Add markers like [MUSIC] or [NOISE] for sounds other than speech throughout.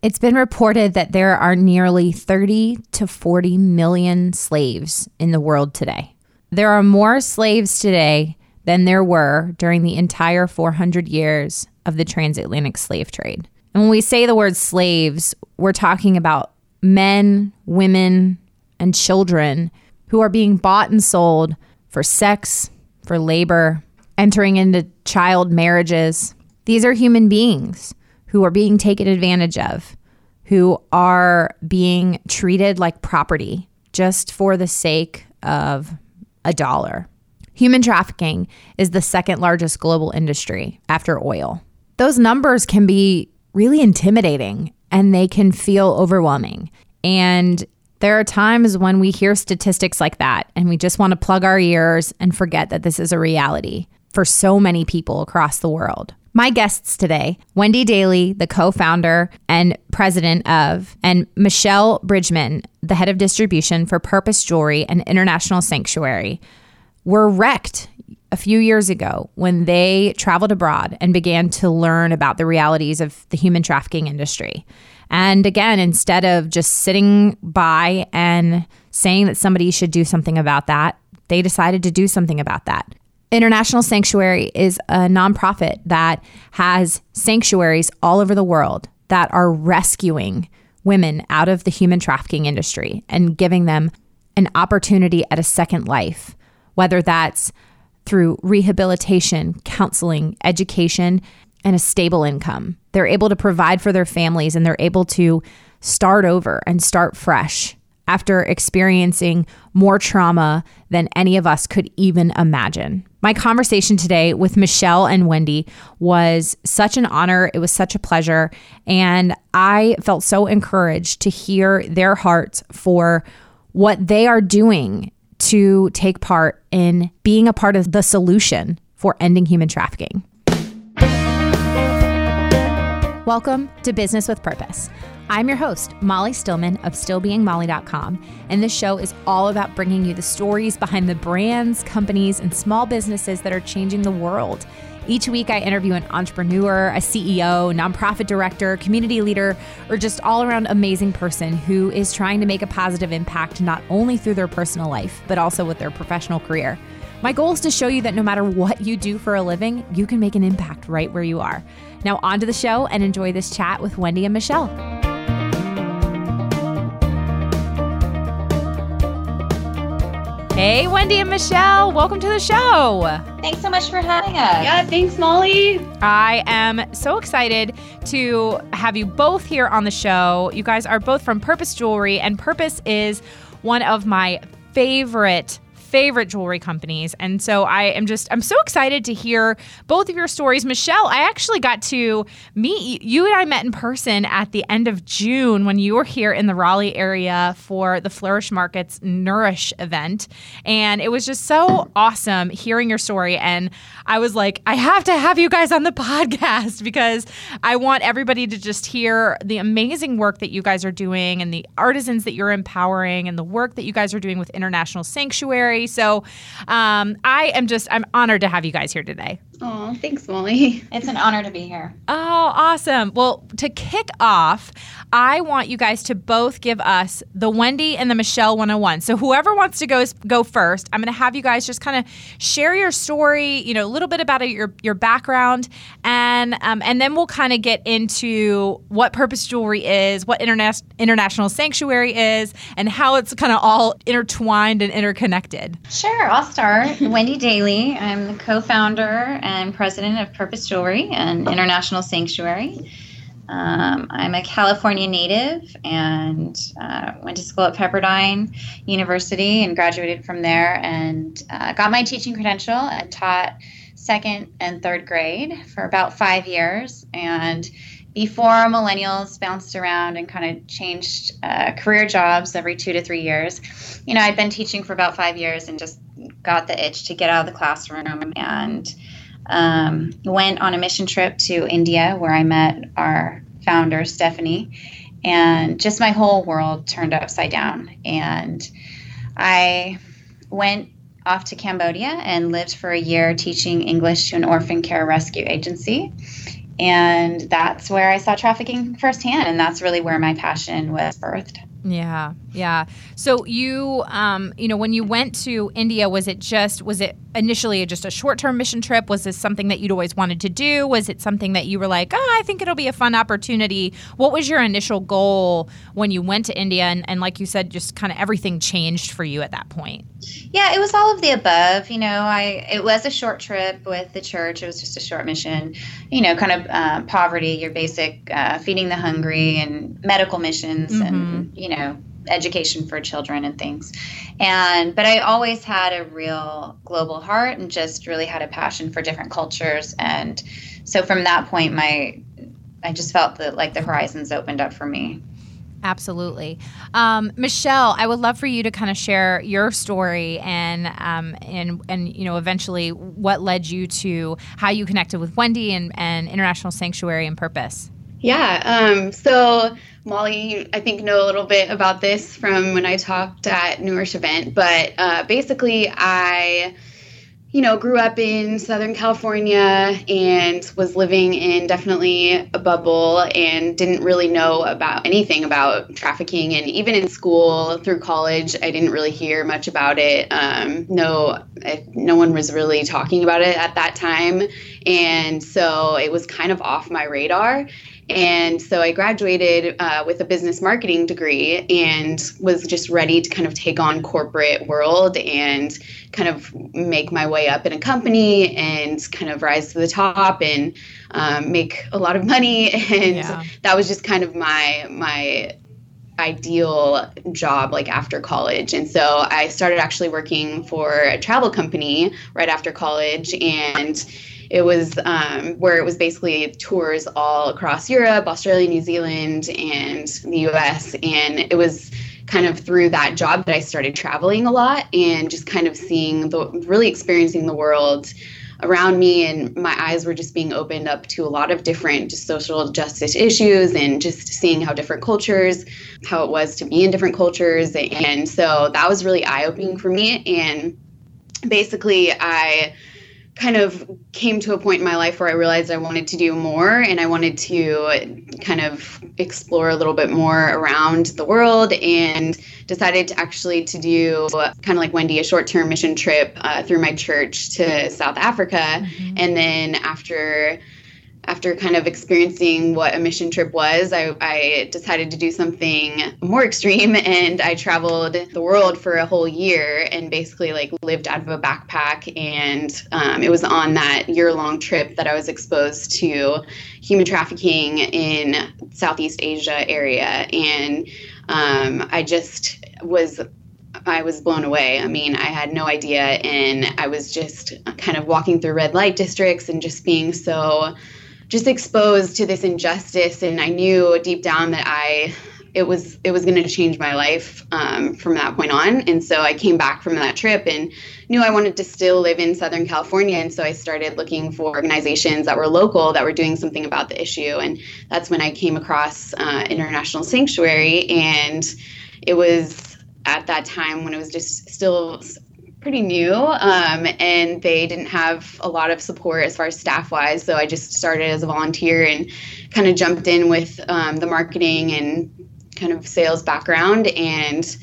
It's been reported that there are nearly 30 to 40 million slaves in the world today. There are more slaves today than there were during the entire 400 years of the transatlantic slave trade. And when we say the word slaves, we're talking about men, women, and children who are being bought and sold for sex, for labor, entering into child marriages. These are human beings who are being taken advantage of, who are being treated like property just for the sake of a dollar. Human trafficking is the second largest global industry after oil. Those numbers can be really intimidating and they can feel overwhelming. And there are times when we hear statistics like that and we just want to plug our ears and forget that this is a reality for so many people across the world. My guests today, Wendy Daly, the co founder and president of, and Michelle Bridgman, the head of distribution for Purpose Jewelry and International Sanctuary, were wrecked a few years ago when they traveled abroad and began to learn about the realities of the human trafficking industry. And again, instead of just sitting by and saying that somebody should do something about that, they decided to do something about that. International Sanctuary is a nonprofit that has sanctuaries all over the world that are rescuing women out of the human trafficking industry and giving them an opportunity at a second life, whether that's through rehabilitation, counseling, education, and a stable income. They're able to provide for their families and they're able to start over and start fresh after experiencing more trauma than any of us could even imagine. My conversation today with Michelle and Wendy was such an honor. It was such a pleasure. And I felt so encouraged to hear their hearts for what they are doing to take part in being a part of the solution for ending human trafficking. Welcome to Business with Purpose. I'm your host, Molly Stillman of StillBeingMolly.com, and this show is all about bringing you the stories behind the brands, companies, and small businesses that are changing the world. Each week, I interview an entrepreneur, a CEO, nonprofit director, community leader, or just all around amazing person who is trying to make a positive impact not only through their personal life, but also with their professional career. My goal is to show you that no matter what you do for a living, you can make an impact right where you are. Now, on to the show and enjoy this chat with Wendy and Michelle. Hey, Wendy and Michelle, welcome to the show. Thanks so much for having us. Yeah, thanks, Molly. I am so excited to have you both here on the show. You guys are both from Purpose Jewelry, and Purpose is one of my favorite favorite jewelry companies. And so I am just, I'm so excited to hear both of your stories. Michelle, I actually got to meet you, and I met in person at the end of June when you were here in the Raleigh area for the Flourish Markets Nourish event. And it was just so awesome hearing your story. And I was like, I have to have you guys on the [LAUGHS] podcast because I want everybody to just hear the amazing work that you guys are doing and the artisans that you're empowering and the work that you guys are doing with International Sanctuary so um, I am just, I'm honored to have you guys here today. Oh, thanks, Molly. [LAUGHS] It's an honor to be here. Oh, awesome. Well, to kick off, I want you guys to both give us the Wendy and the Michelle 101. So whoever wants to go go first, I'm going to have you guys just kind of share your story, you know, a little bit about your your background, and um, and then we'll kind of get into what Purpose Jewelry is, what interna- International Sanctuary is, and how it's kind of all intertwined and interconnected. Sure, I'll start. [LAUGHS] Wendy Daly. I'm the co-founder and president of Purpose Jewelry and International Sanctuary. Um, I'm a California native and uh, went to school at Pepperdine University and graduated from there and uh, got my teaching credential and taught second and third grade for about five years. And before millennials bounced around and kind of changed uh, career jobs every two to three years, you know, I'd been teaching for about five years and just got the itch to get out of the classroom and um, went on a mission trip to India where I met our founder, Stephanie, and just my whole world turned upside down. And I went off to Cambodia and lived for a year teaching English to an orphan care rescue agency. and that's where I saw trafficking firsthand, and that's really where my passion was birthed. Yeah, yeah. So you, um, you know, when you went to India, was it just was it initially just a short term mission trip? Was this something that you'd always wanted to do? Was it something that you were like, oh, I think it'll be a fun opportunity? What was your initial goal when you went to India? And, and like you said, just kind of everything changed for you at that point. Yeah, it was all of the above. You know, I it was a short trip with the church. It was just a short mission. You know, kind of uh, poverty, your basic uh, feeding the hungry, and medical missions, mm-hmm. and you know, education for children and things. And but I always had a real global heart and just really had a passion for different cultures. And so from that point, my I just felt that like the horizons opened up for me. Absolutely, um, Michelle. I would love for you to kind of share your story and um, and and you know eventually what led you to how you connected with Wendy and, and International Sanctuary and Purpose. Yeah. Um, so Molly, I think know a little bit about this from when I talked at Nourish event, but uh, basically I you know, grew up in Southern California and was living in definitely a bubble and didn't really know about anything about trafficking. And even in school through college, I didn't really hear much about it. Um, no, no one was really talking about it at that time. And so it was kind of off my radar. And so I graduated uh, with a business marketing degree and was just ready to kind of take on corporate world and kind of make my way up in a company and kind of rise to the top and um, make a lot of money. [LAUGHS] And yeah. that was just kind of my my ideal job like after college and so i started actually working for a travel company right after college and it was um, where it was basically tours all across Europe, Australia, New Zealand, and the US. And it was kind of through that job that I started traveling a lot and just kind of seeing the really experiencing the world around me and my eyes were just being opened up to a lot of different just social justice issues and just seeing how different cultures how it was to be in different cultures and so that was really eye-opening for me and basically i kind of came to a point in my life where I realized I wanted to do more and I wanted to kind of explore a little bit more around the world and decided to actually to do kind of like Wendy a short-term mission trip uh, through my church to South Africa mm-hmm. and then after after kind of experiencing what a mission trip was, I, I, decided to do something more extreme [LAUGHS] and I traveled the world for a whole year and basically like lived out of a backpack. And um, it was on that year long trip that I was exposed to human trafficking in Southeast Asia area. And um, I just was I was blown away. I mean, I had no idea, and I was just kind of walking through red light districts and just being so just exposed to this injustice and i knew deep down that i it was it was going to change my life um, from that point on. And so i came back from that trip and knew i wanted to still live in southern california. And so i started looking for organizations that were local that were doing something about the issue. And that's when i came across uh, international sanctuary. And it was at that time when it was just still pretty new um, and they didn't have a lot of support as far as staff wise so i just started as a volunteer and kind of jumped in with um, the marketing and kind of sales background and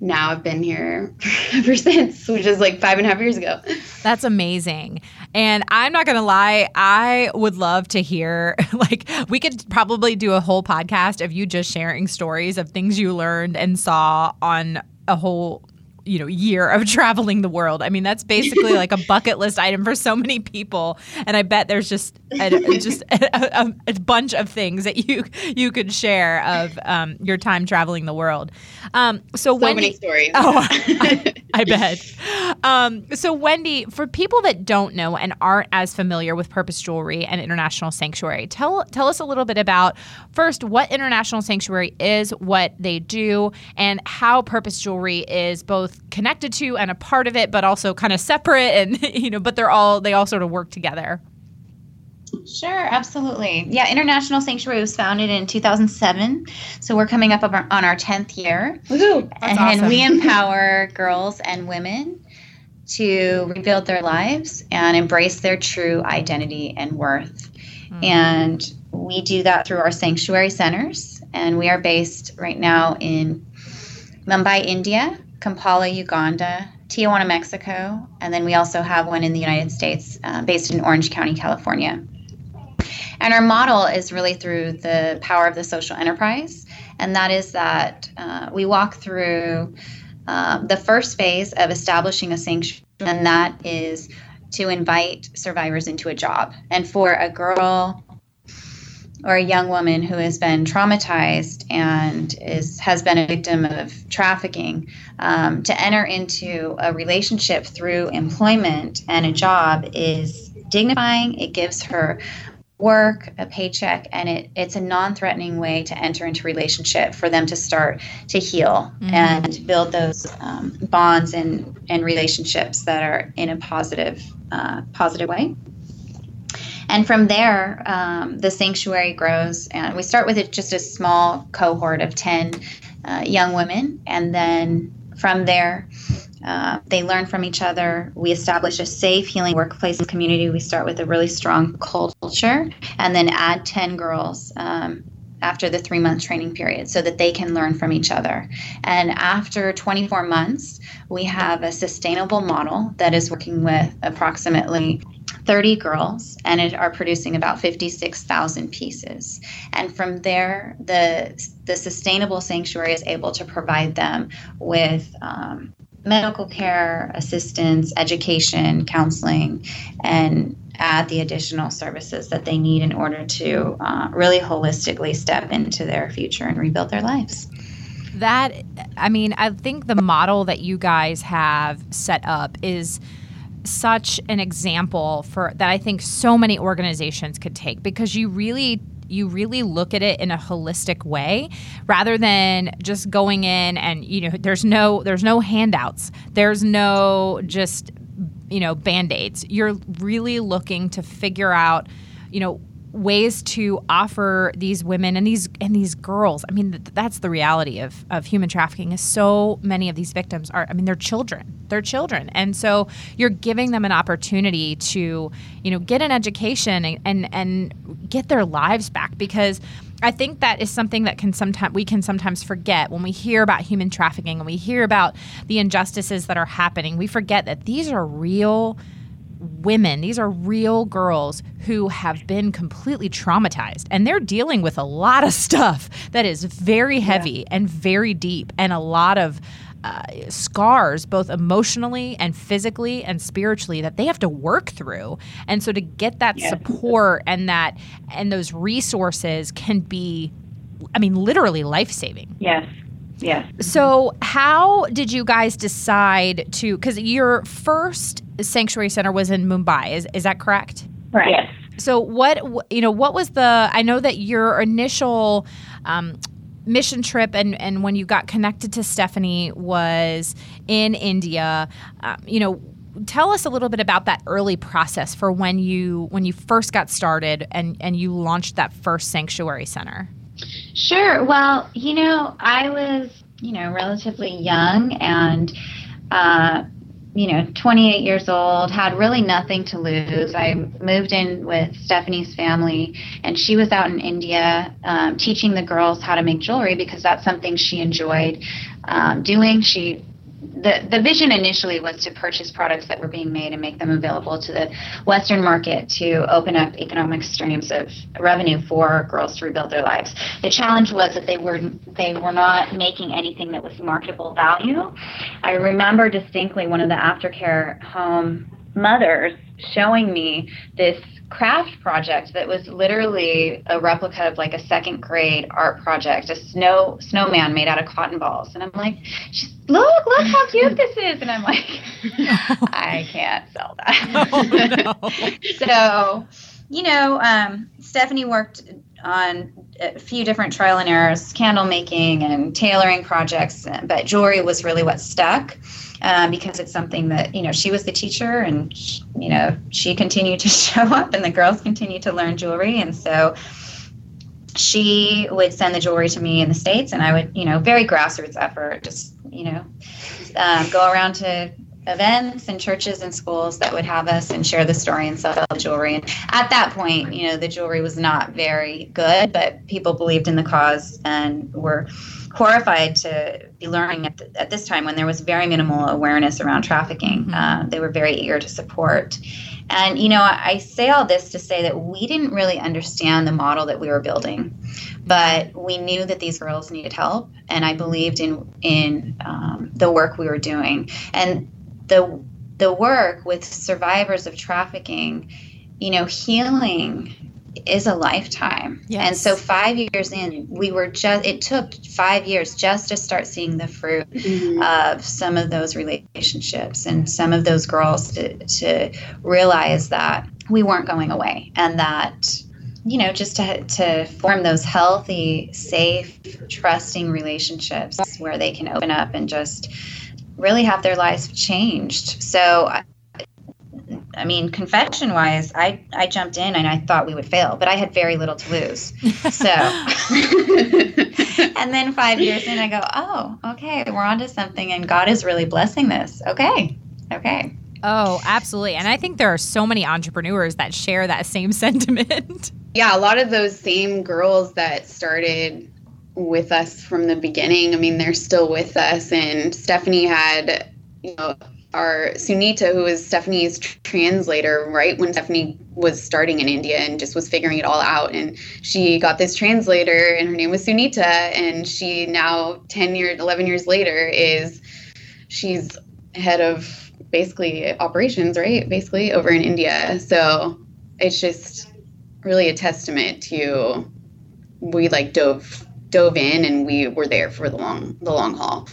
now i've been here [LAUGHS] ever since which is like five and a half years ago. That's amazing. And i'm not gonna lie i would love to hear [LAUGHS] like we could probably do a whole podcast of you just sharing stories of things you learned and saw on a whole you know year of [LAUGHS] traveling the world. I mean, that's basically [LAUGHS] like a bucket list item for so many people, and I bet there's just a, just [LAUGHS] a, a, a, bunch of things that you you could share of um, your time traveling the world. Um, so, so Wendy, many stories. Oh, I, I bet. Um, so Wendy, for people that don't know and aren't as familiar with Purpose Jewelry and International Sanctuary, tell tell us a little bit about first what International Sanctuary is, what they do, and how Purpose Jewelry is both connected to and a part of it, but also kind of separate and [LAUGHS] you know, but they're all they all sort of work together. Sure, absolutely. Yeah, International Sanctuary was founded in 2007, so we're coming up on our 10th year. Woohoo! and awesome. we empower girls and women to rebuild their lives and embrace their true identity and worth. Mm-hmm. And we do that through our sanctuary centers. And we are based right now in Mumbai, India, Kampala, Uganda, Tijuana, Mexico, and then we also have one in the United States uh, based in Orange County, California. And our model is really through the power of the social enterprise, and that is that uh, we walk through uh, the first phase of establishing a sanctuary, and that is to invite survivors into a job. And for a girl or a young woman who has been traumatized and is has been a victim of trafficking um, to enter into a relationship through employment and a job is dignifying it gives her work a paycheck and it, it's a non-threatening way to enter into relationship for them to start to heal mm-hmm. and build those um, bonds and, and relationships that are in a positive uh, positive way and from there, um, the sanctuary grows. And we start with just a small cohort of 10 uh, young women. And then from there, uh, they learn from each other. We establish a safe, healing workplace community. We start with a really strong culture and then add 10 girls um, after the three month training period so that they can learn from each other. And after 24 months, we have a sustainable model that is working with approximately 30 girls and it are producing about 56,000 pieces. And from there, the, the sustainable sanctuary is able to provide them with um, medical care, assistance, education, counseling, and add the additional services that they need in order to uh, really holistically step into their future and rebuild their lives. That, I mean, I think the model that you guys have set up is such an example for that I think so many organizations could take because you really you really look at it in a holistic way rather than just going in and you know there's no there's no handouts. There's no just you know band-aids. You're really looking to figure out you know ways to offer these women and these and these girls. I mean th- that's the reality of of human trafficking is so many of these victims are i mean they're children. They're children. And so you're giving them an opportunity to you know get an education and and, and get their lives back because I think that is something that can sometimes we can sometimes forget. When we hear about human trafficking and we hear about the injustices that are happening. We forget that these are real women, these are real girls who have been completely traumatized and they're dealing with a lot of stuff that is very heavy yeah. and very deep and a lot of uh, scars, both emotionally and physically and spiritually, that they have to work through. And so to get that yeah. support and that and those resources can be, I mean, literally life saving. Yes. Yes. So, how did you guys decide to? Because your first sanctuary center was in Mumbai. Is is that correct? Right. Yes. So, what you know? What was the? I know that your initial. Um, mission trip and, and when you got connected to Stephanie was in India. Um, you know, tell us a little bit about that early process for when you when you first got started and and you launched that first sanctuary center. Sure. Well, you know, I was, you know, relatively young and, uh, you know, 28 years old, had really nothing to lose. I moved in with Stephanie's family, and she was out in India um, teaching the girls how to make jewelry because that's something she enjoyed um, doing. She the, the vision initially was to purchase products that were being made and make them available to the Western market to open up economic streams of revenue for girls to rebuild their lives. The challenge was that they were they were not making anything that was marketable value. I remember distinctly one of the aftercare home mothers showing me this craft project that was literally a replica of like a second grade art project, a snow snowman made out of cotton balls. And I'm like, look, look how cute this is. And I'm like, [LAUGHS] I can't sell that. [LAUGHS] Oh, no. [LAUGHS] so, you know, um, Stephanie worked on a few different trial and errors, candle making and tailoring projects, but jewelry was really what stuck um, because it's something that you know she was the teacher and you know she continued [LAUGHS] to show up and the girls continued to learn jewelry. And so she would send the jewelry to me in the states and i would you know very grassroots effort just you know um, go around to events and churches and schools that would have us and share the story and sell the jewelry. And at that point, you know, the jewelry was not very good, but people believed in the cause and were horrified to be learning at, the, at this time when there was very minimal awareness around trafficking. Mm-hmm. Uh, they were very eager to support. And, you know, I say all this to say that we didn't really understand the model that we were building, but we knew that these girls needed help. And I believed in, in um, the work we were doing. And the, the work with survivors of trafficking, you know, healing is a lifetime. Yes. And so 5 years in, we were just it took 5 years just to start seeing the fruit mm-hmm. of some of those relationships and some of those girls to to realize that we weren't going away and that you know just to, to form those healthy safe trusting relationships where they can open up and just really have their lives changed so I mean, confession wise, I, I jumped in and I thought we would fail, but I had very little to lose. So, [LAUGHS] and then five years in, I go, oh, okay, we're onto something and God is really blessing this. Okay. Okay. Oh, absolutely. And I think there are so many entrepreneurs that share that same [LAUGHS] sentiment. Yeah, a lot of those same girls that started with us from the beginning, I mean, they're still with us. And Stephanie had, you know, our Sunita, who was Stephanie's translator, right when Stephanie was starting in India and just was figuring it all out. And she got this translator, and her name was Sunita. And she now, 10 years, 11 years later, is she's head of basically operations, right? Basically over in India. So it's just really a testament to we like dove dove in and we were there for the long the long haul.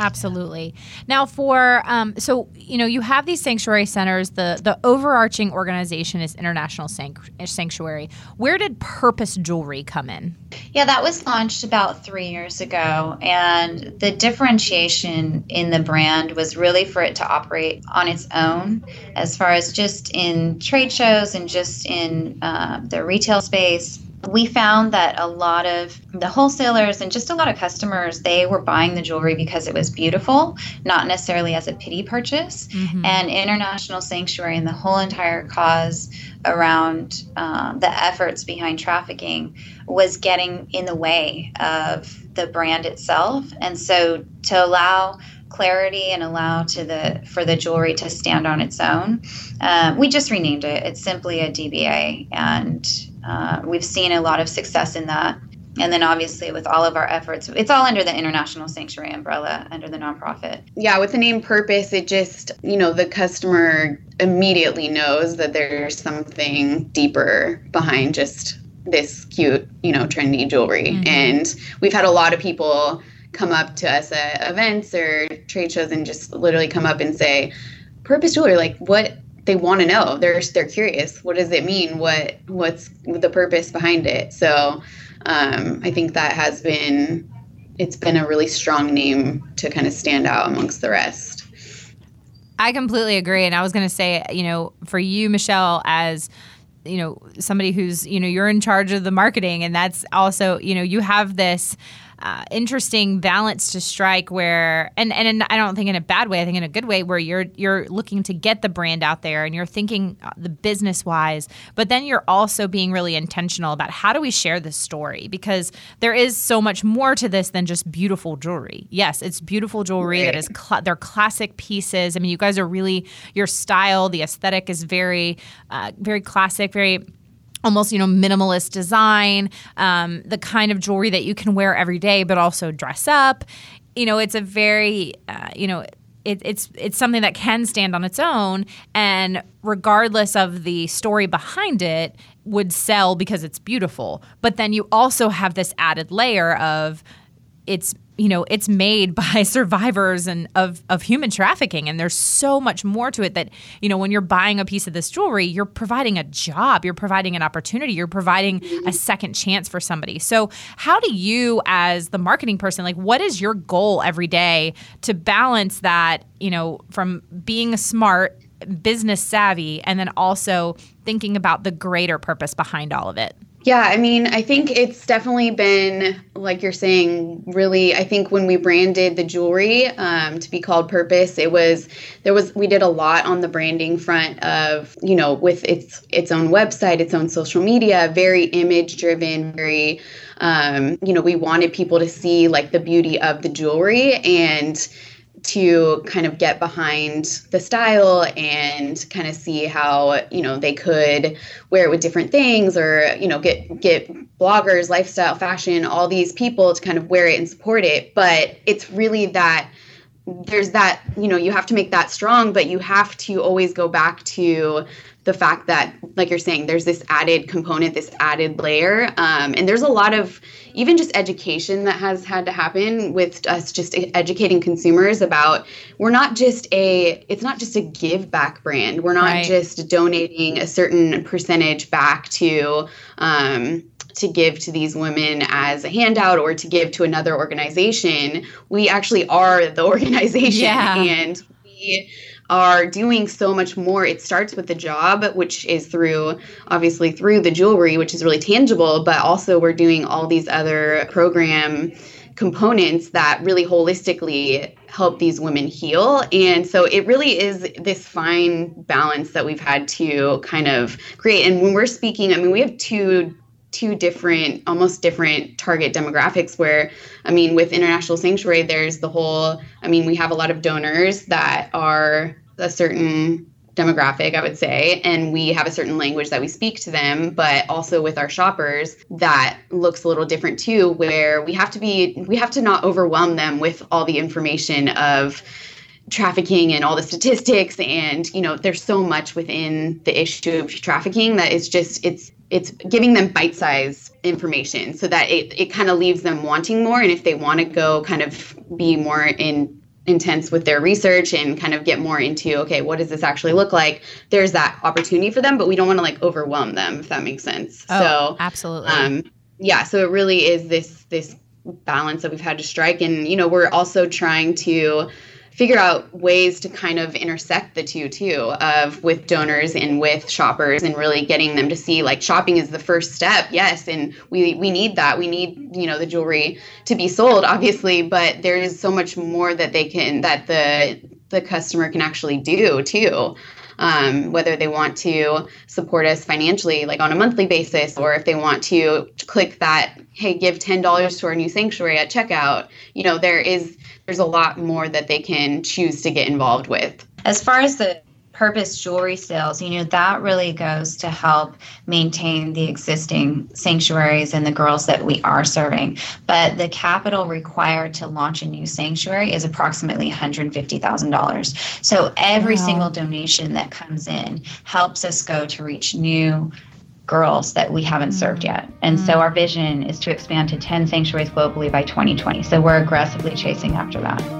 Absolutely. Now, for um, so you know, you have these sanctuary centers. The the overarching organization is International Sanctuary. Where did Purpose Jewelry come in? Yeah, that was launched about three years ago, and the differentiation in the brand was really for it to operate on its own, as far as just in trade shows and just in uh, the retail space we found that a lot of the wholesalers and just a lot of customers they were buying the jewelry because it was beautiful not necessarily as a pity purchase. Mm-hmm. and international sanctuary and the whole entire cause around um, the efforts behind trafficking was getting in the way of the brand itself. And so to allow clarity and allow to the for the jewelry to stand on its own uh, we just renamed it. It's simply a dba and uh, we've seen a lot of success in that. And then obviously with all of our efforts, it's all under the International Sanctuary umbrella, under the nonprofit. Yeah, with the name Purpose, it just, you know, the customer immediately knows that there's something deeper behind just this cute, you know, trendy jewelry. Mm-hmm. And we've had a lot of people come up to us at events or trade shows and just literally come up and say, Purpose Jewelry, like, what they want to know. They're they're curious. What does it mean? What what's the purpose behind it? So um, I think that has been it's been a really strong name to kind of stand out amongst the rest. I completely agree, and I was going to say, you know, for you, Michelle, as you know somebody who's you know you're in charge of the marketing and that's also you know you have this uh, interesting balance to strike where and, and I don't think in a bad way I think in a good way where you're you're looking to get the brand out there and you're thinking uh, the business wise but then you're also being really intentional about how do we share this story? Because there is so much more to this than just beautiful jewelry. Yes it's beautiful jewelry right. that is cl- they're classic pieces. I mean you guys are really your style the aesthetic is very uh, very classic very almost you know minimalist design um, the kind of jewelry that you can wear every day but also dress up. You know it's a very uh, you know it, it's it's something that can stand on its own and regardless of the story behind it would sell because it's beautiful. But then you also have this added layer of it's you know it's made [LAUGHS] by survivors and of of human trafficking. And there's so much more to it that you know when you're buying a piece of this jewelry you're providing a job you're providing an opportunity you're providing a second chance for somebody. So how do you as the marketing person like what is your goal every day to balance that you know from being a smart business savvy and then also thinking about the greater purpose behind all of it Yeah, I mean, I think it's definitely been, like you're saying, really. I think when we branded the jewelry um, to be called Purpose, it was there was we did a lot on the branding front of you know with its its own website, its own social media, very image driven, very um, you know we wanted people to see like the beauty of the jewelry and to kind of get behind the style and kind of see how you know they could wear it with different things or you know get get bloggers lifestyle fashion all these people to kind of wear it and support it. But it's really that there's that you know you have to make that strong but you have to always go back to the fact that like you're saying there's this added component this added layer um, and there's a lot of even just education that has had to happen with us just educating consumers about we're not just a it's not just a give back brand we're not right. just donating a certain percentage back to um, to give to these women as a handout or to give to another organization we actually are the [LAUGHS] organization yeah. and we are doing so much more. It starts with the job, which is through obviously through the jewelry, which is really tangible, but also we're doing all these other program components that really holistically help these women heal. And so it really is this fine balance that we've had to kind of create. And when we're speaking, I mean, we have two two different almost different target demographics where i mean with international sanctuary there's the whole i mean we have a lot of donors that are a certain demographic, I would say, and we have a certain language that we speak to them, but also with our shoppers that looks a little different too, where we have to be we have to not overwhelm them with all the information of trafficking and all the statistics and you know there's so much within the issue of trafficking that it's just it's it's giving them bite-sized information so that it, it kind of leaves them wanting more and if they want to go kind of be more in intense with their research and kind of get more into okay what does this actually look like? There's that opportunity for them but we don't want to like overwhelm them if that makes sense. Oh, so absolutely. um yeah so it really is this this balance that we've had to strike. And you know we're also trying to figure out ways to kind of intersect the two too of with donors and with shoppers and really getting them to see like shopping is the first step yes and we we need that. We need you know the jewelry to be sold obviously but there is so much more that they can that the the customer can actually do too um, whether they want to support us financially, like on a monthly basis, or if they want to click that, hey, give $10 to our new sanctuary at checkout. You know, there is there's a lot more that they can choose to get involved with. As far as the purpose jewelry sales, you know, that really goes to help maintain the existing sanctuaries and the girls that we are serving. But the capital required to launch a new sanctuary is approximately $150,000. So every wow. single donation that comes in helps us go to reach new girls that we haven't served yet. And mm-hmm. so our vision is to expand to 10 sanctuaries globally by 2020. So we're aggressively chasing after that.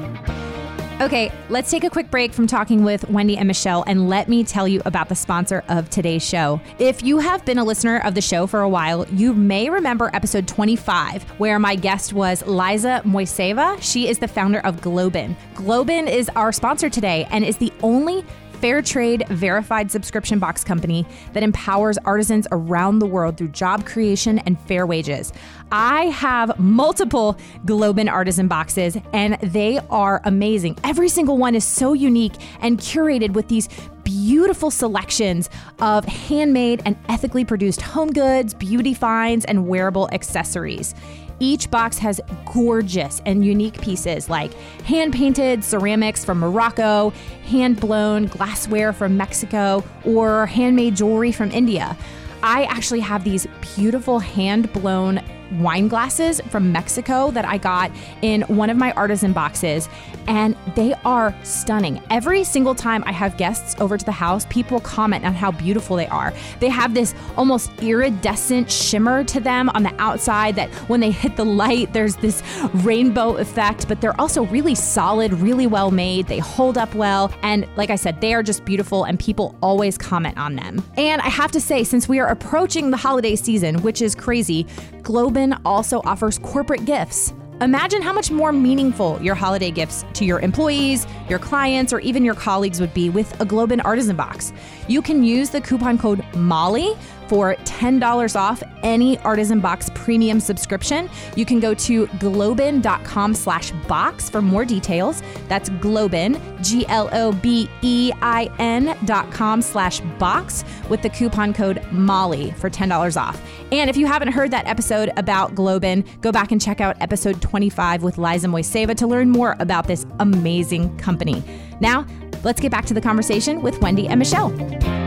Okay, let's take a quick break from talking with Wendy and Michelle and let me tell you about the sponsor of today's show. If you have been a listener of the show for a while, you may remember episode 25, where my guest was Liza Moiseeva. She is the founder of GlobeIn. GlobeIn is our sponsor today and is the only fair trade verified subscription box company that empowers artisans around the world through job creation and fair wages. I have multiple GlobeIn artisan boxes and they are amazing. Every single one is so unique and curated with these beautiful selections of handmade and ethically produced home goods, beauty finds, and wearable accessories. Each box has gorgeous and unique pieces like hand painted ceramics from Morocco, hand blown glassware from Mexico, or handmade jewelry from India. I actually have these beautiful hand blown wine glasses from Mexico that I got in one of my artisan boxes, and they are stunning. Every single time I have guests over to the house, people comment on how beautiful they are. They have this almost iridescent shimmer to them on the outside that when they hit the light, there's this rainbow effect, but they're also really solid, really well made. They hold up well, and like I said, they are just beautiful, and people always comment on them. And I have to say, since we are approaching the holiday season, which is crazy, GlobeIn also offers corporate gifts. Imagine how much more meaningful your holiday gifts to your employees, your clients, or even your colleagues would be with a GlobeIn Artisan Box. You can use the coupon code MOLLY for $10 off any Artisan Box premium subscription. You can go to globein.com slash box for more details. That's globin, G L O B E I N dot com slash box with the coupon code MOLLY for $10 off. And if you haven't heard that episode about GlobeIn, go back and check out episode 25 with Liza Moiseeva to learn more about this amazing company. Now, let's get back to the conversation with Wendy and Michelle.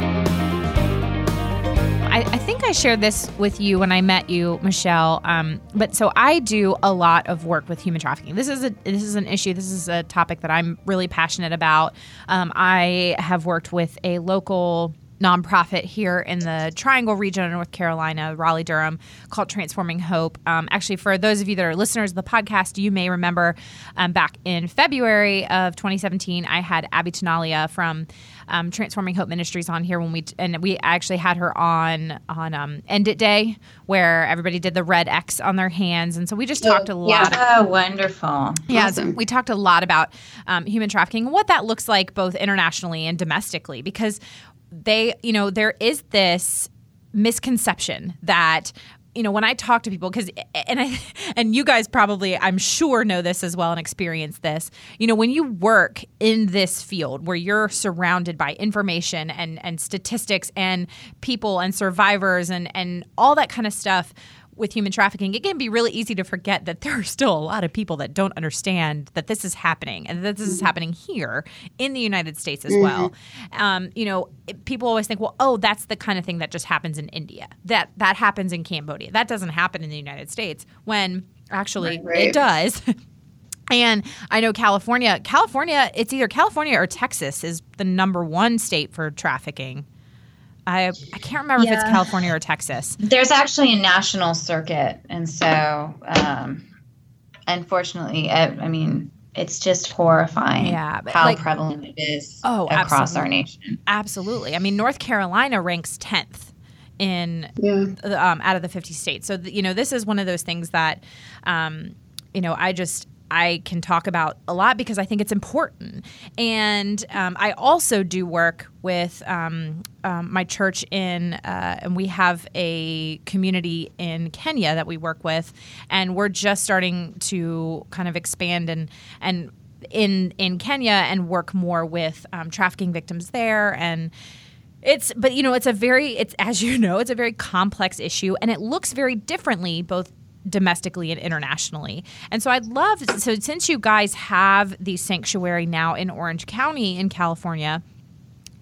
I, I, think I shared this with you when I met you, Michelle. Um, but so I do a lot of work with human trafficking. This is a this is an issue. This is a topic that I'm really passionate about. Um, I have worked with a local nonprofit here in the Triangle region of North Carolina, Raleigh Durham, called Transforming Hope. Um, actually, for those of you that are listeners of the podcast, you may remember um, back in February of 2017, I had Abby Tenalia from um, Transforming Hope Ministries on here when we and we actually had her on on um, End It Day where everybody did the red X on their hands, and so we just talked a lot. Yeah, oh, wonderful. Yeah, awesome. we talked a lot about um, human trafficking and what that looks like both internationally and domestically because they, you know, there is this misconception that you know when i talk to people because and i [LAUGHS] and you guys probably i'm sure know this as well and experience this. You know when you work in this field where you're surrounded by information and and statistics and people and survivors and and all that kind of stuff with human trafficking, it can be really easy to forget that there are still a lot of people that don't understand that this is happening and that this is mm-hmm. happening here in the United States as mm-hmm. well. Um, you know, people always think, well, oh, that's the kind of thing that just happens in India. That that happens in Cambodia. That doesn't happen in the United States. When actually right, right. it does. [LAUGHS] And I know California, California, it's either California or Texas is the number one state for trafficking I I can't remember yeah. if it's California or Texas. There's actually a national circuit, and so um, unfortunately, I, I, mean, it's just horrifying. Yeah, how like, prevalent it is oh, across absolutely. our nation. Absolutely. I mean, North Carolina ranks tenth in yeah. um, out of the 50 states. So you know, this is one of those things that um, you know I just I can talk about a lot because I think it's important. And um, I also do work with um, um, my church in, uh, and we have a community in Kenya that we work with, and we're just starting to kind of expand and and in in Kenya and work more with um, trafficking victims there and. It's, but you know, it's a very, it's as you know, it's a very complex issue, and it looks very differently both domestically and internationally. And so I'd love so since you guys have the sanctuary now in Orange County in California,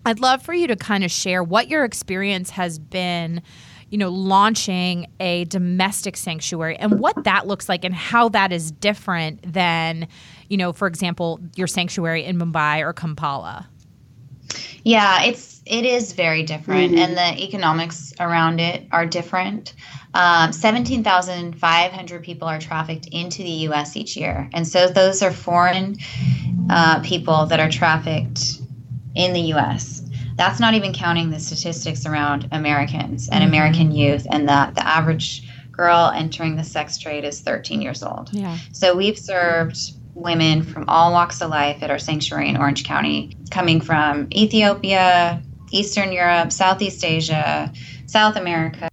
I'd love for you to kind of share what your experience has been you know, launching a domestic sanctuary and what that looks like and how that is different than, you know, for example, your sanctuary in Mumbai or Kampala. Yeah, it's it is very different, mm-hmm. and the economics around it are different. Um, 17,500 people are trafficked into the U.S. each year. And so those are foreign uh, people that are trafficked in the U.S. That's not even counting the statistics around Americans and mm-hmm. American youth, and that the average girl entering the sex trade is 13 years old. Yeah. So we've served women from all walks of life at our sanctuary in Orange County, coming from Ethiopia, Eastern Europe, Southeast Asia, South America,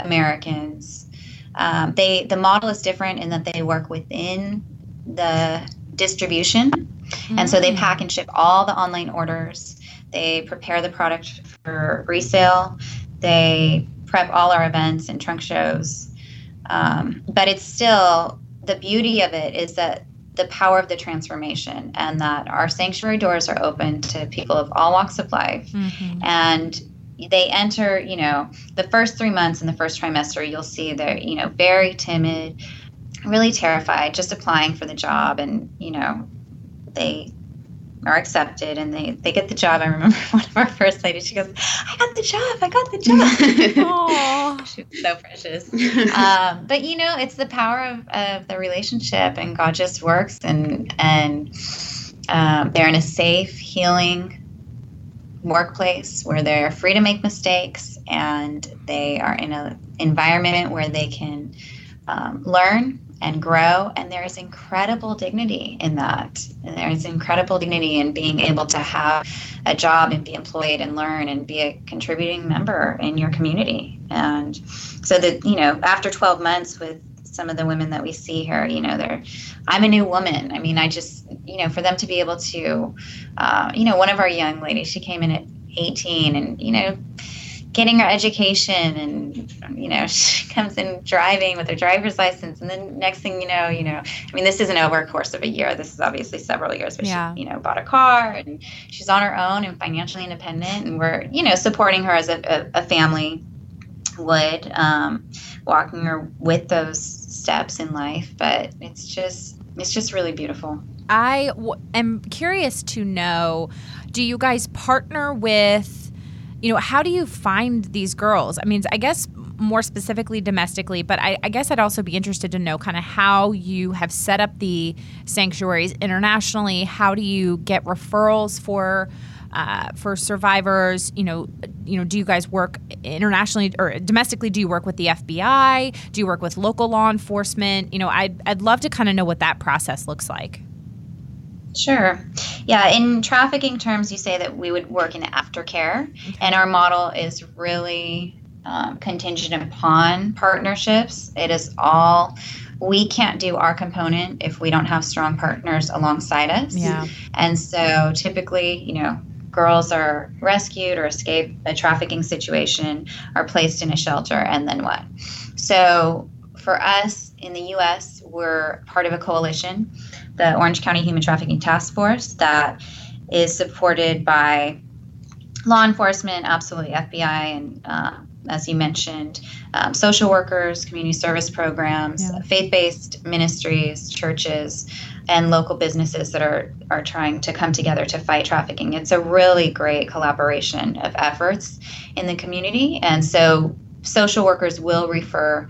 Americans. Um, they the model is different in that they work within the distribution, mm-hmm. and so they pack and ship all the online orders. They prepare the product for resale. They prep all our events and trunk shows. Um, but it's still the beauty of it is that the power of the transformation and that our sanctuary doors are open to people of all walks of life mm-hmm. and they enter, you know, the first three months in the first trimester, you'll see they're, you know, very timid, really terrified, just applying for the job. And, you know, they are accepted and they, they get the job. I remember [LAUGHS] one of our first ladies, she goes, I got the job. I got the job. [LAUGHS] she was so precious. [LAUGHS] um, but, you know, it's the power of, of the relationship and God just works and, and um, they're in a safe, healing, workplace where they're free to make mistakes and they are in an environment where they can um, learn and grow. And there is incredible dignity in that. And there is incredible dignity in being able to have a job and be employed and learn and be a contributing member in your community. And so that, you know, after 12 months with some of the women that we see here, you know, they're, I'm a new woman. I mean, I just, you know, for them to be able to, uh, you know, one of our young ladies, she came in at 18 and, you know, getting her education and you know [LAUGHS] she comes in driving with her driver's license. And then next thing you know you know i mean this isn't over a course of a year. This is obviously several years but yeah. she you know bought a car and she's on her own and financially independent. And we're you know supporting her as a, a, a family would um, walking her with those steps in life. But it's just it's just really beautiful. I w- am curious to know do you guys partner with you know, how do you find these girls? I mean, I guess more specifically domestically, but I, I guess I'd also be interested to know kind of how you have set up the sanctuaries internationally. How do you get referrals for? Uh, for survivors, you know, you know, do you guys work internationally or domestically? Do you work with the FBI? Do you work with local law enforcement? You know, I'd I'd love to kind of know what that process looks like. Sure. Yeah, in trafficking terms, you say that we would work in aftercare, okay. and our model is really um, contingent upon partnerships. It is all we can't do our component if we don't have strong partners alongside us. Yeah. And so typically, you know, girls are rescued or escape a trafficking situation, are placed in a shelter, and then what? So for us in the US, we're part of a coalition the Orange County Human Trafficking Task Force that is supported by law enforcement, absolutely FBI, and uh, as you mentioned, um, social workers, community service programs, yeah. faith based ministries, churches, and local businesses that are, are trying to come together to fight trafficking. It's a really great collaboration of efforts in the community. And so social workers will refer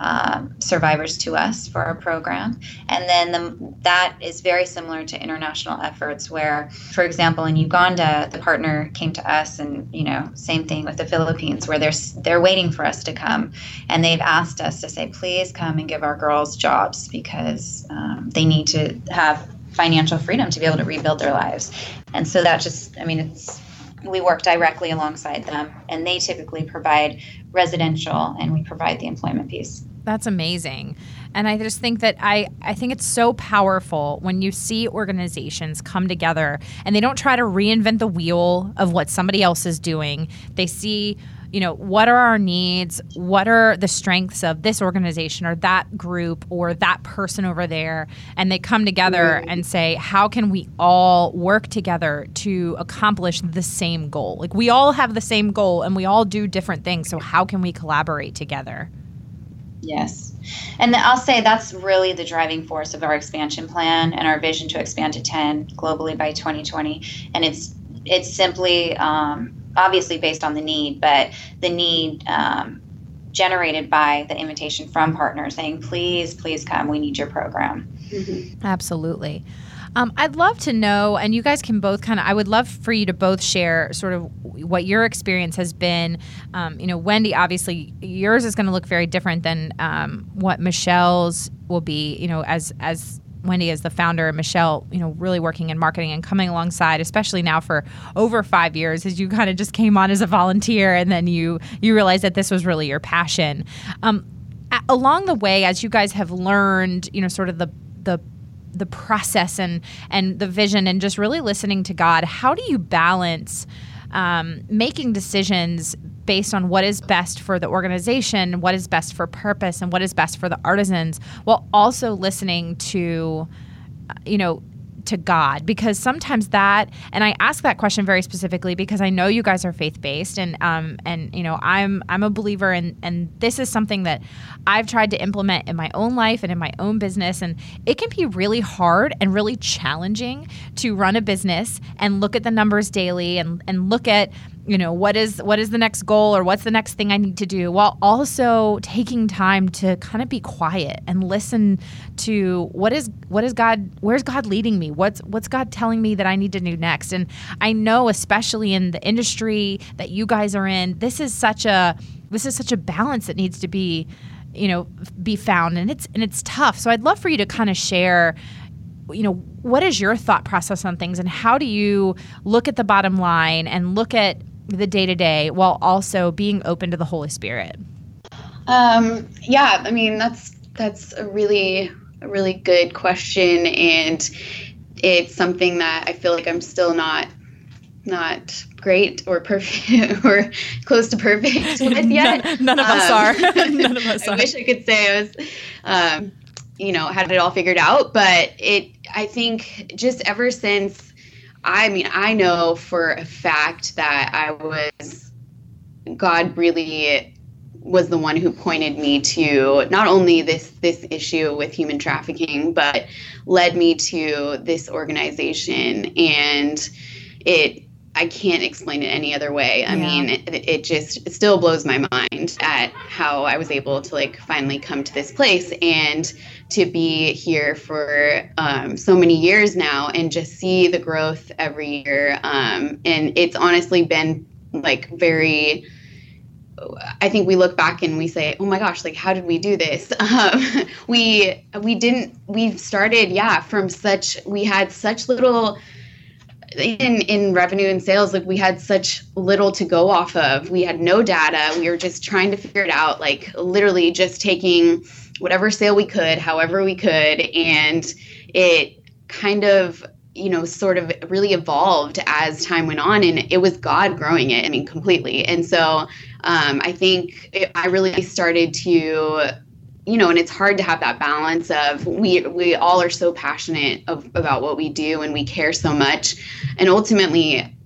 um, survivors to us for our program. And then the, that is very similar to international efforts where, for example, in Uganda, the partner came to us and, you know, same thing with the Philippines where they're, they're waiting for us to come. And they've asked us to say, please come and give our girls jobs because um, they need to have financial freedom to be able to rebuild their lives. And so that just, I mean, it's, we work directly alongside them and they typically provide residential and we provide the employment piece that's amazing and i just think that i i think it's so powerful when you see organizations come together and they don't try to reinvent the wheel of what somebody else is doing they see you know, what are our needs? What are the strengths of this organization or that group or that person over there? And they come together mm-hmm. and say, how can we all work together to accomplish the same goal? Like, we all have the same goal and we all do different things. So, how can we collaborate together? Yes. And I'll say that's really the driving force of our expansion plan and our vision to expand to 10 globally by 2020. And it's it's simply um, obviously based on the need, but the need um, generated by the invitation from partners saying, please, please come, we need your program. Mm-hmm. Absolutely. Um, I'd love to know, and you guys can both kind of, I would love for you to both share sort of what your experience has been. Um, you know, Wendy, obviously, yours is going to look very different than um, what Michelle's will be, you know, as, as Wendy as the founder, and Michelle, you know, really working in marketing and coming alongside, especially now for over five years, as you kind of just came on as a volunteer and then you you realized that this was really your passion. Um, along the way, as you guys have learned, you know, sort of the the the process and and the vision and just really listening to God, how do you balance? um, making decisions based on what is best for the organization, what is best for purpose, and what is best for the artisans, while also listening to, you know, to God because sometimes that and I ask that question very specifically because I know you guys are faith based and um and you know I'm I'm a believer and and this is something that I've tried to implement in my own life and in my own business. And it can be really hard and really challenging to run a business and look at the numbers daily and and look at you know what is what is the next goal or what's the next thing i need to do while also taking time to kind of be quiet and listen to what is what is god where's god leading me? What's what's god telling me that i need to do next? And i know especially in the industry that you guys are in this is such a this is such a balance that needs to be you know be found. And it's and it's tough. So i'd love for you to kind of share you know what is your thought process on things and how do you look at the bottom line and look at the day to day while also being open to the holy spirit um, yeah i mean that's that's a really a really good question and it's something that i feel like i'm still not not great or perfect [LAUGHS] or close to perfect [LAUGHS] with yet. none, none, of us um, are. [LAUGHS] none of us I wish I could say I was, um, you know, had it all figured out. But it, I think, just ever since, I mean, I know for a fact that I was, God really was the one who pointed me to not only this this issue with human trafficking, but led me to this organization. And it I can't explain it any other way. I yeah. mean, it, it, just it still blows my mind at how I was able to like finally come to this place and to be here for um, so many years now and just see the growth every year. Um, and it's honestly been like very. I think we look back and we say, "Oh my gosh, like how did we do this?" [LAUGHS] Um, we we didn't. We started, yeah, from such. We had such little in in revenue and sales like we had such little to go off of. We had no data. We were just trying to figure it out like literally just taking whatever sale we could however we could. And it kind of you know sort of really evolved as time went on and it was god growing it i mean completely. And so um, i think it, i really started to you know, and it's hard to have that balance of we we all are so passionate of, about what we do and we care so much, and ultimately,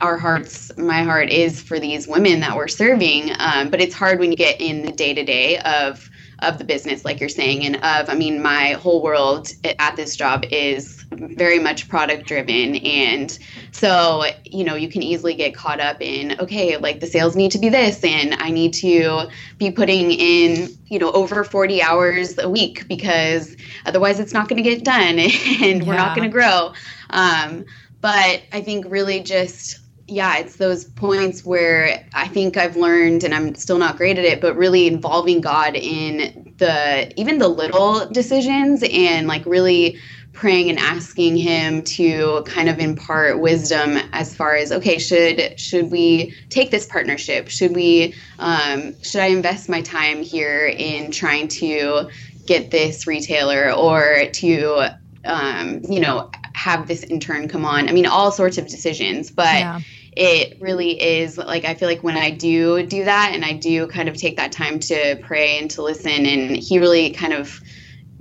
our hearts, my heart is for these women that we're serving. Um, but it's hard when you get in the day to day of of the business, like you're saying, and of, I mean, my whole world at this job is very much product driven. And so, you know, you can easily get caught up in, okay, like the sales need to be this, and I need to be putting in, you know, over 40 hours a week because otherwise it's not going to get done [LAUGHS] and yeah. we're not going to grow. Um, but I think really just yeah, it's those points where I think I've learned, and I'm still not great at it, but really involving God in the even the little decisions and like really praying and asking him to kind of impart wisdom as far as okay should should we take this partnership? Should we um, should i invest my time here in trying to get this retailer or to um, you know have this intern come on? I mean all sorts of decisions but yeah it really is like I feel like when I do do that and I do kind of take that time to pray and to listen, and he really kind of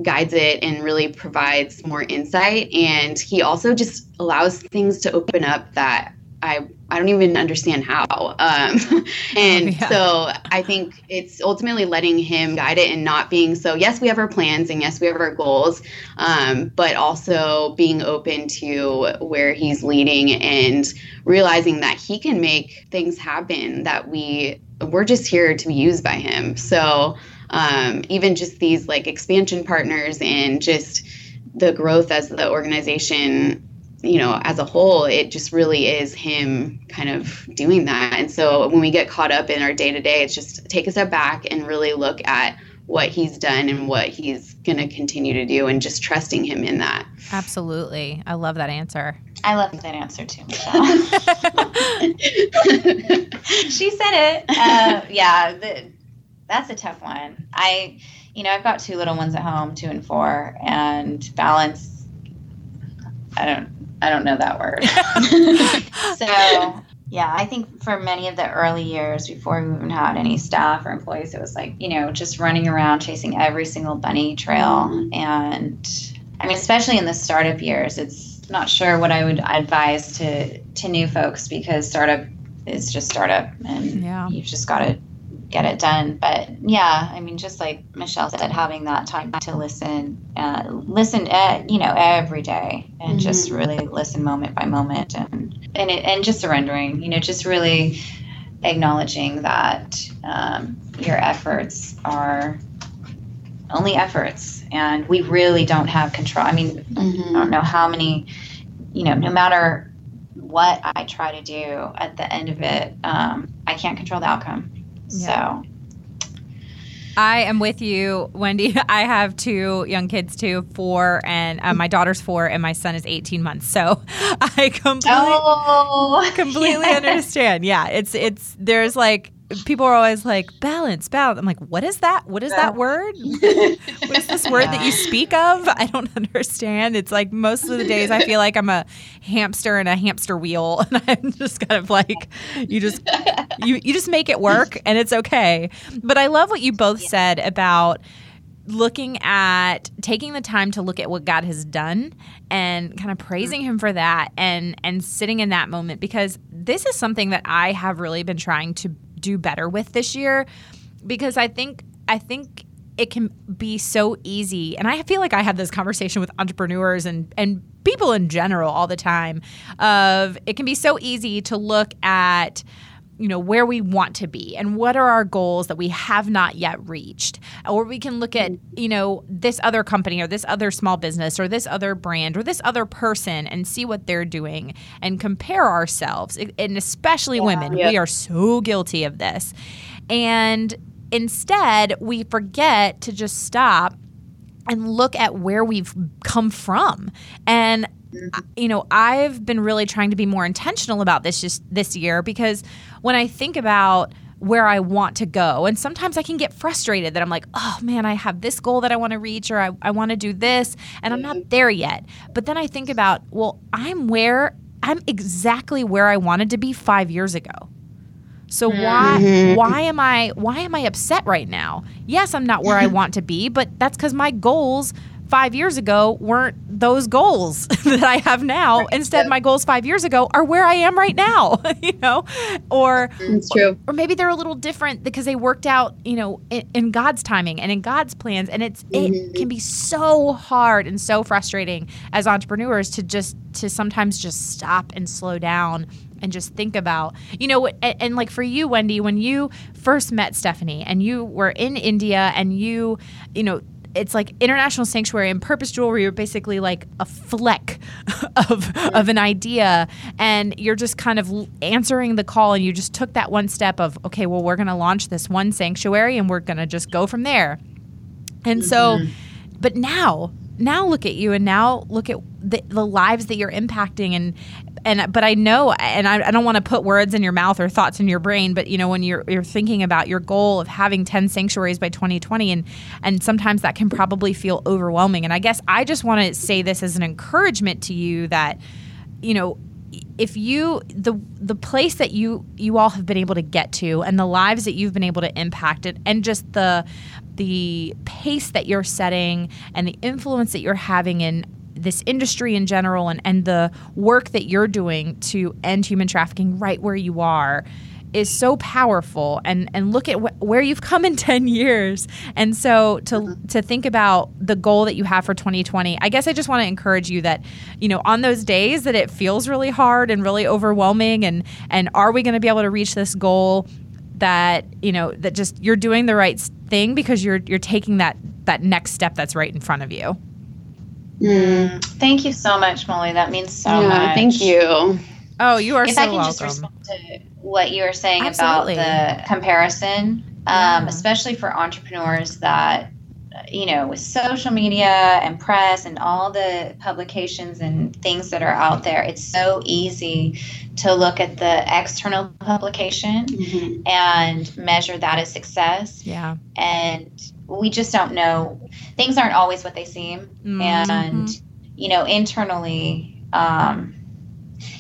guides it and really provides more insight. And he also just allows things to open up that I I don't even understand how. Um, [LAUGHS] and yeah. so I think it's ultimately letting him guide it and not being so. Yes, we have our plans and yes, we have our goals, um, but also being open to where he's leading and realizing that he can make things happen. That we we're just here to be used by him. So um, even just these like expansion partners and just the growth as the organization you know, as a whole, it just really is him kind of doing that. And so when we get caught up in our day to day, it's just take a step back and really look at what he's done and what he's going to continue to do and just trusting him in that. Absolutely. I love that answer. I love that answer too, Michelle. [LAUGHS] she said it. Uh, yeah, the, that's a tough one. I, you know, I've got two little ones at home, two and four, and balance. I don't I don't know that word. [LAUGHS] so yeah, I think for many of the early years before we even had any staff or employees, it was like, you know, just running around chasing every single bunny trail. And I mean, especially in the startup years, it's not sure what I would advise to to new folks because startup is just startup and yeah. you've just got to get it done. But yeah, I mean, just like Michelle said, having that time to listen, uh, listen, uh, you know, every day, and mm-hmm. just really listen moment by moment, and and it, and just surrendering, you know, just really acknowledging that um, your efforts are only efforts, and we really don't have control. I mean, mm-hmm. I don't know how many, you know, no matter what I try to do at the end of it, um, I can't control the outcome. Yeah. So I am with you, Wendy. [LAUGHS] I have two young kids too, four, and uh, my daughter's four, and my son is 18 months. So [LAUGHS] I completely, Oh, completely [LAUGHS] understand. Yeah, it's it's there's like people are always like balance, balance. I'm like, what is that? What is that word? [LAUGHS] what is this word that you speak of? I don't [LAUGHS] understand. It's like most of the days I feel like I'm a hamster in a hamster wheel, [LAUGHS] and I'm just kind of like, you just you you just make it work, and it's okay. But I love what you both said about looking at taking the time to look at what God has done and kind of mm-hmm. praising him for that and and sitting in that moment because this is something that I have really been trying to do better with this year. Because I think I think it can be so easy. And I feel like I have this conversation with entrepreneurs and and people in general all the time of it can be so easy to look at you know where we want to be and what are our goals that we have not yet reached. Or we can look at mm-hmm. you know this other company or this other small business or this other brand or this other person and see what they're doing and compare ourselves. And especially women Yeah. we are so guilty of this. And instead we forget to just stop and look at where we've come from. And uh, you know i've been really trying to be more intentional about this just this year because when i think about where i want to go and sometimes i can get frustrated that i'm like oh man i have this goal that i want to reach or i, I want to do this and i'm not there yet. But then i think about well i'm where i'm exactly where i wanted to be five years ago so mm-hmm. why mm-hmm. why am I why am I upset right now? Yes, I'm not where I want to be, but that's cuz my goals 5 years ago weren't those goals [LAUGHS] that I have now. Instead, my goals 5 years ago are where I am right now, [LAUGHS] you know? Or It's true. or maybe they're a little different because they worked out, you know, in, in God's timing and in God's plans. And it's it mm-hmm. can be so hard and so frustrating as entrepreneurs to just to sometimes just stop and slow down and just think about, you know, and, and like for you, Wendy, when you first met Stephanie and you were in India and you, you know. It's like international sanctuary and purpose jewelry are basically like a fleck [LAUGHS] of, of an idea, and you're just kind of answering the call, and you just took that one step of okay, well, we're going to launch this one sanctuary, and we're going to just go from there. And so, mm-hmm. but now, now look at you, and now look at the, the lives that you're impacting, and and but I know, and I, I don't want to put words in your mouth or thoughts in your brain, but you know, when you're you're thinking about your goal of having ten sanctuaries by 2020, and and sometimes that can probably feel overwhelming. And I guess I just want to say this as an encouragement to you that, you know, if you the the place that you you all have been able to get to and the lives that you've been able to impact it and just the the pace that you're setting and the influence that you're having in this industry in general and, and the work that you're doing to end human trafficking right where you are is so powerful. And and look at wh- where you've come in [LAUGHS] 10 years. And so to mm-hmm. to think about the goal that you have for 2020 i guess i just want to encourage you that you know on those days that it feels really hard and really overwhelming and and are we going to be able to reach this goal that you know that just you're doing the right thing because you're you're taking that that next step that's right in front of you Mm. Thank you so much, Molly. That means so yeah, much. thank you. oh you are if so I can welcome just respond to what you were saying Absolutely. about the comparison, Yeah. um, especially for entrepreneurs that, you know, with social media and press and all the publications and things that are out there, it's so easy to look at the external publication Mhm. and measure that as success. yeah And we just don't know. Things aren't always what they seem and Mhm. you know internally um,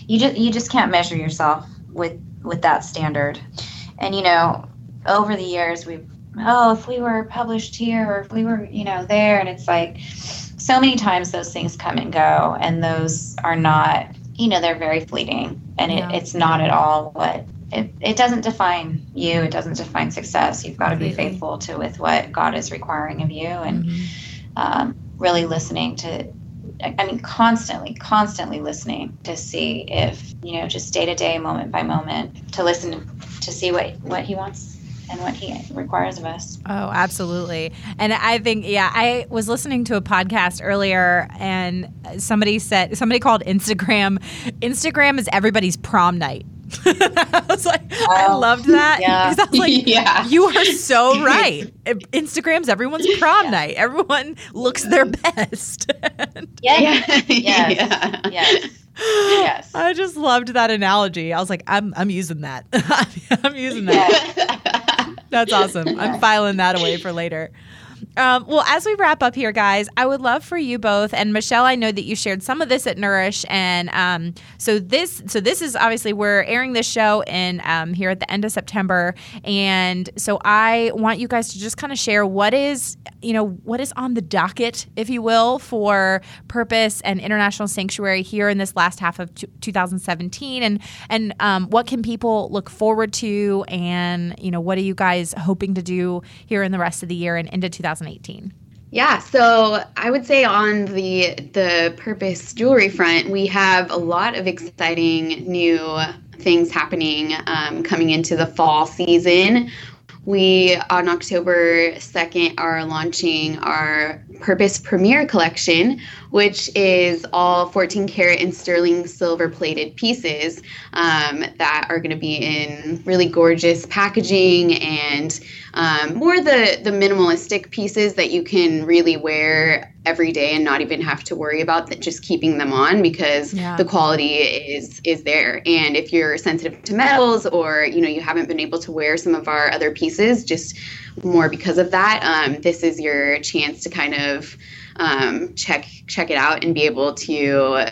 you just you just can't measure yourself with with that standard and you know over the years we've oh if we were published here or if we were you know there and it's like so many times those things come and go and those are not you know they're very fleeting and Yeah. it's not at all what it, it doesn't define you it doesn't define success you've got to be faithful to with what god is requiring of you and Mhm. um, really listening to i mean constantly constantly listening to see if you know just day to day moment by moment to listen to see what what he wants and what he requires of us Oh, absolutely. And I think, yeah, I was listening to a podcast earlier and somebody said, somebody called Instagram, Instagram is everybody's prom night. [LAUGHS] I was like, I oh, loved that. yeah. I was like, [LAUGHS] Yeah. you are so [LAUGHS] right. Instagram's everyone's prom night. Everyone looks their best. Yeah. Yeah. Yes. yeah. Yes. Yes. I just loved that analogy. I was like, I'm I'm using that. I'm using that. That's awesome. I'm [LAUGHS] filing that away for later. Um, well, as we wrap up here, guys, I would love for you both and Michelle. I know that you shared some of this at Nourish, and um, so this, so this is obviously we're airing this show in um, here at the end of September, and so I want you guys to just kind of share what is, you know, what is on the docket, if you will, for Purpose and International Sanctuary here in this last half of t- 2017, and and um, what can people look forward to, and you know, what are you guys hoping to do here in the rest of the year and into 2018? Yeah, so I would say on the the purpose jewelry front, we have a lot of exciting new things happening um, coming into the fall season. We on October 2nd are launching our Purpose Premiere collection, which is all 14 karat and sterling silver plated pieces um, that are going to be in really gorgeous packaging and um, more the the minimalistic pieces that you can really wear every day and not even have to worry about that just keeping them on because Yeah. the quality is is there and if you're sensitive to metals or you know you haven't been able to wear some of our other pieces just more because of that um, this is your chance to kind of um, check check it out and be able to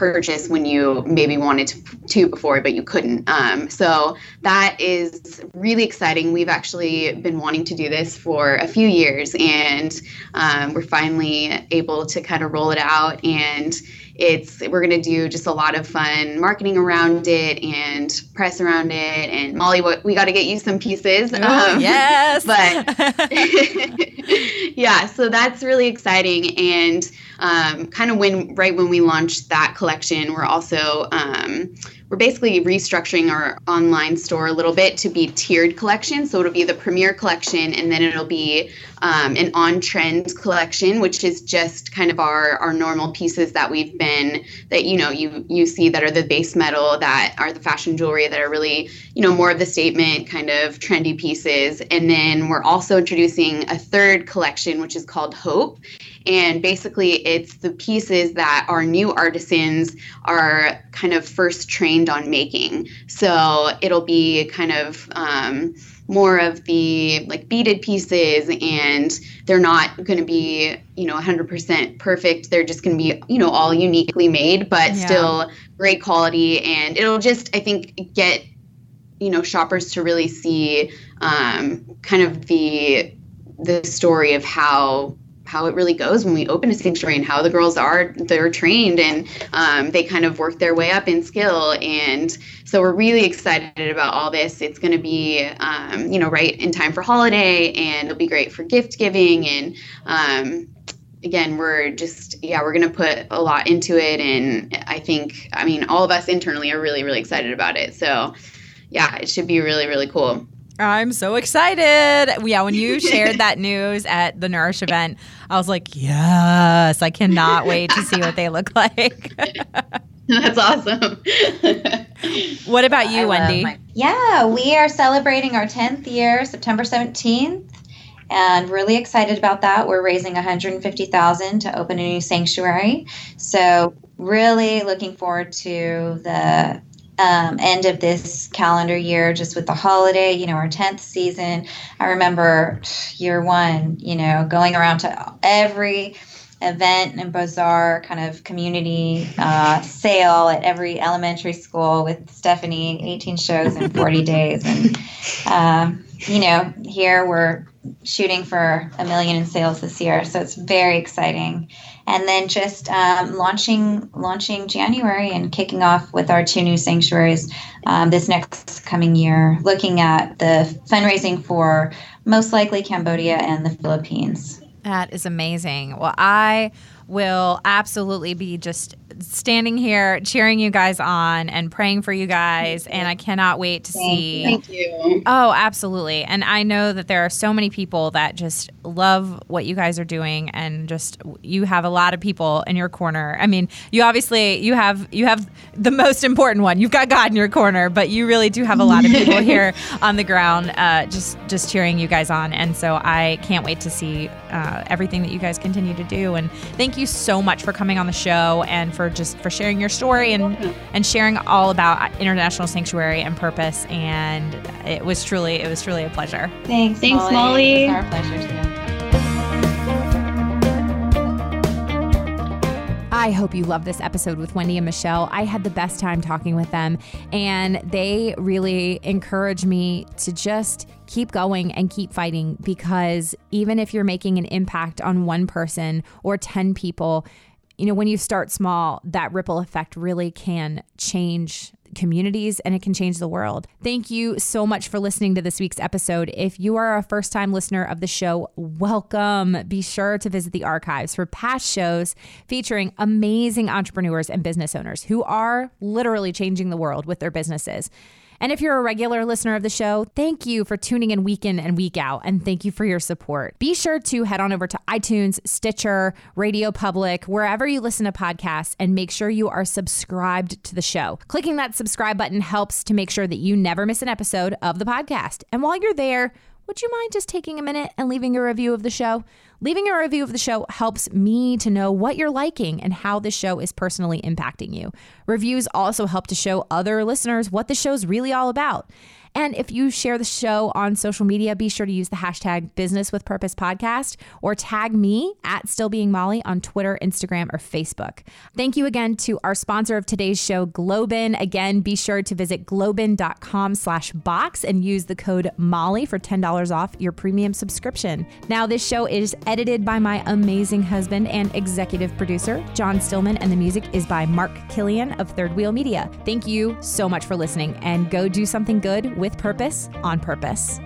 purchase when you maybe wanted to, to before but you couldn't. Um, so that is really exciting. We've actually been wanting to do this for a few years and um, we're finally able to kind of roll it out and it's we're going to do just a lot of fun marketing around it and press around it and molly what we got to get you some pieces Oh, Um, yes. but [LAUGHS] [LAUGHS] yeah, so that's really exciting. And um, kind of when right when we launched that collection, we're also um, we're basically restructuring our online store a little bit to be tiered collection. So it'll be the premier collection, and then it'll be um, an on trend collection, which is just kind of our our normal pieces that we've been that you know you you see that are the base metal that are the fashion jewelry that are really you know more of the statement kind of trendy pieces. And then we're also introducing a third collection, which is called Hope. And basically, it's the pieces that our new artisans are kind of first trained on making. So it'll be kind of um, more of the like beaded pieces, and they're not going to be, you know, 100% perfect. They're just going to be, you know, all uniquely made, but Yeah. still great quality. And it'll just, I think, get you know shoppers to really see um, kind of the the story of how how it really goes when we open a sanctuary and how the girls are they're trained and um, they kind of work their way up in skill. And so we're really excited about all this. It's going to be um, you know right in time for holiday and it'll be great for gift giving. And um, again we're just yeah we're going to put a lot into it. And i think i mean all of us internally are really really excited about it. So yeah it should be really really cool I'm so excited. Yeah, when you [LAUGHS] shared that news at the Nourish event, I was like, yes, I cannot wait to see what they look [LAUGHS] like. [LAUGHS] that's awesome what about you, love Wendy? my- yeah, we are celebrating our 10th year, September 17th, and really excited about that. We're raising 150,000 to open a new sanctuary. So, really looking forward to the um, end of this calendar year, just with the holiday, you know, our 10th season. I remember year one, you know, going around to every event and bazaar kind of community uh, sale at every elementary school with Stephanie, 18 shows in 40 days. And, um, you know, here we're shooting for a million in sales this year. So it's very exciting. And then just um, launching launching January and kicking off with our two new sanctuaries um, this next coming year, looking at the fundraising for most likely Cambodia and the Philippines. That is amazing. Well, I will absolutely be just standing here cheering you guys on and praying for you guys. And I cannot wait to Thank see. you. Thank you. Oh, absolutely. And I know that there are so many people that just love what you guys are doing and just you have a lot of people in your corner. I mean, you obviously you have you have the most important one. You've got God in your corner, but you really do have a lot of people here [LAUGHS] on the ground uh, just just cheering you guys on. And so I can't wait to see uh, everything that you guys continue to do. And thank you so much for coming on the show and for just for sharing your story and and sharing all about International Sanctuary and purpose. And it was truly it was truly a pleasure. Thanks, Thanks, Molly. Molly. It's our pleasure too. I hope you love this episode with Wendy and Michelle. I had the best time talking with them, and they really encouraged me to just keep going and keep fighting because even if you're making an impact on one person or 10 people, you know, when you start small, that ripple effect really can change communities and it can change the world. Thank you so much for listening to this week's episode. If you are a first time listener of the show, welcome. Be sure to visit the archives for past shows featuring amazing entrepreneurs and business owners who are literally changing the world with their businesses. And if you're a regular listener of the show, thank you for tuning in week in and week out. And thank you for your support. Be sure to head on over to iTunes, Stitcher, Radio Public, wherever you listen to podcasts, and make sure you are subscribed to the show. Clicking that subscribe button helps to make sure that you never miss an episode of the podcast. And while you're there, would you mind just taking a minute and leaving a review of the show? Leaving a review of the show helps me to know what you're liking and how the show is personally impacting you. Reviews also help to show other listeners what the show's really all about. And if you share the show on social media, be sure to use the hashtag Business with Purpose Podcast or tag me at Still Being Molly on Twitter, Instagram, or Facebook. Thank you again to our sponsor of today's show, GlobeIn. Again, be sure to visit globein.com slash box and use the code Molly for $10 off your premium subscription. Now, this show is edited by my amazing husband and executive producer, John Stillman, and the music is by Mark Killian of Third Wheel Media. Thank you so much for listening and go do something good with purpose, on purpose.